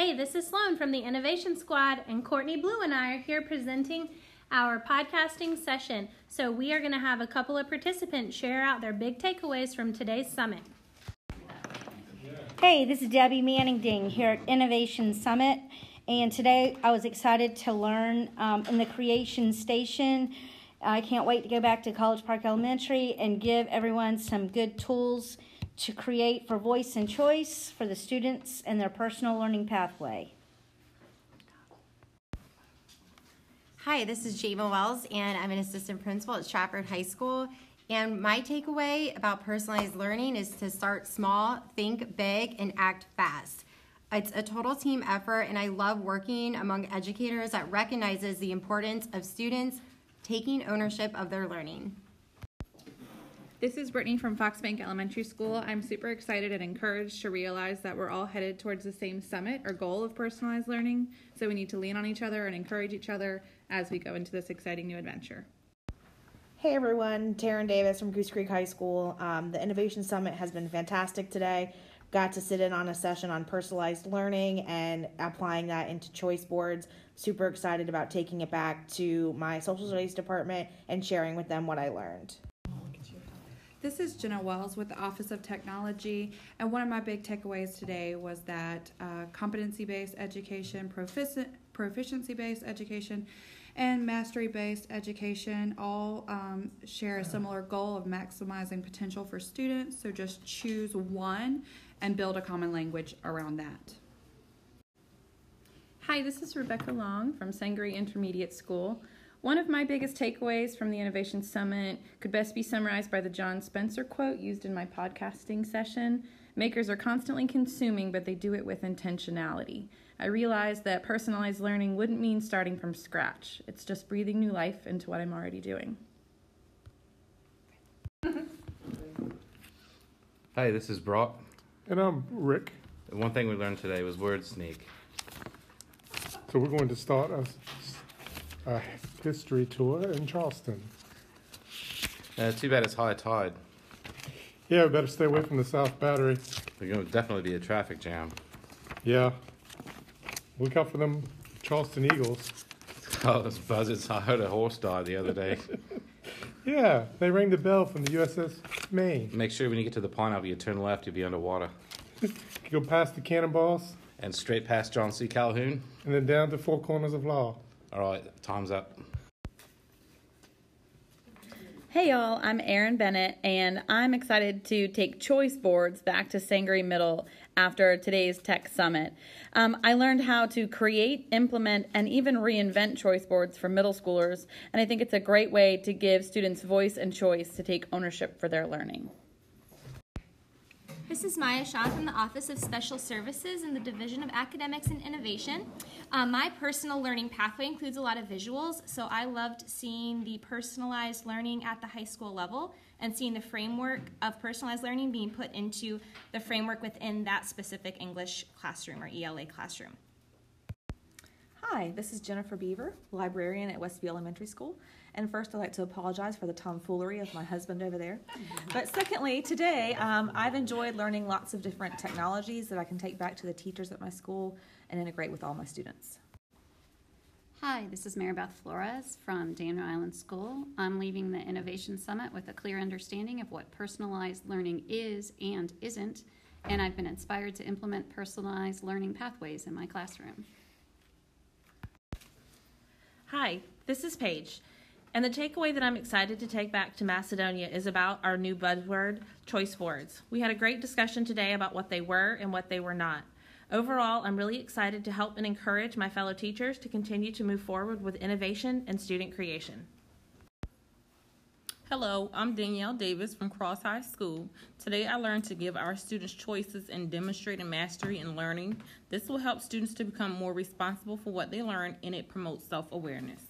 Hey, this is Sloan from the Innovation Squad, and Courtney Blue and I are here presenting our podcasting session. So, we are going to have a couple of participants share out their big takeaways from today's summit. Hey, this is Debbie Manning Ding here at Innovation Summit. And today I was excited to learn um, in the Creation Station. I can't wait to go back to College Park Elementary and give everyone some good tools to create for voice and choice for the students and their personal learning pathway. Hi, this is Java Wells, and I'm an assistant principal at Stratford High School. And my takeaway about personalized learning is to start small, think big, and act fast. It's a total team effort, and I love working among educators that recognizes the importance of students taking ownership of their learning. This is Brittany from Foxbank Elementary School. I'm super excited and encouraged to realize that we're all headed towards the same summit or goal of personalized learning. So we need to lean on each other and encourage each other as we go into this exciting new adventure. Hey everyone, Taryn Davis from Goose Creek High School. Um, the Innovation Summit has been fantastic today. Got to sit in on a session on personalized learning and applying that into choice boards. Super excited about taking it back to my social studies department and sharing with them what I learned. This is Jenna Wells with the Office of Technology, and one of my big takeaways today was that uh, competency based education, proficiency based education, and mastery based education all um, share a similar goal of maximizing potential for students. So just choose one and build a common language around that. Hi, this is Rebecca Long from Sangaree Intermediate School. One of my biggest takeaways from the Innovation Summit could best be summarized by the John Spencer quote used in my podcasting session Makers are constantly consuming, but they do it with intentionality. I realized that personalized learning wouldn't mean starting from scratch, it's just breathing new life into what I'm already doing. Hi, this is Brock. And I'm Rick. One thing we learned today was word sneak. So we're going to start a a history tour in Charleston. Uh, too bad it's high tide. Yeah, we better stay away from the South Battery. There's going to definitely be a traffic jam. Yeah. Look out for them Charleston Eagles. Oh, those buzzards. I heard a horse die the other day. yeah, they rang the bell from the USS Maine. Make sure when you get to the pineapple, you turn left, you'll be underwater. you go past the cannonballs. And straight past John C. Calhoun. And then down to Four Corners of Law. All right, time's up. Hey y'all, I'm Erin Bennett, and I'm excited to take choice boards back to Sangaree Middle after today's Tech Summit. Um, I learned how to create, implement, and even reinvent choice boards for middle schoolers, and I think it's a great way to give students voice and choice to take ownership for their learning. This is Maya Shaw from the Office of Special Services in the Division of Academics and Innovation. Um, my personal learning pathway includes a lot of visuals, so I loved seeing the personalized learning at the high school level and seeing the framework of personalized learning being put into the framework within that specific English classroom or ELA classroom. Hi, this is Jennifer Beaver, librarian at Westview Elementary School. And first, I'd like to apologize for the tomfoolery of my husband over there. But secondly, today um, I've enjoyed learning lots of different technologies that I can take back to the teachers at my school and integrate with all my students. Hi, this is Maribeth Flores from Daniel Island School. I'm leaving the Innovation Summit with a clear understanding of what personalized learning is and isn't, and I've been inspired to implement personalized learning pathways in my classroom. Hi, this is Paige. And the takeaway that I'm excited to take back to Macedonia is about our new buzzword, choice boards. We had a great discussion today about what they were and what they were not. Overall, I'm really excited to help and encourage my fellow teachers to continue to move forward with innovation and student creation. Hello, I'm Danielle Davis from Cross High School. Today I learned to give our students choices and demonstrating mastery in learning. This will help students to become more responsible for what they learn and it promotes self awareness.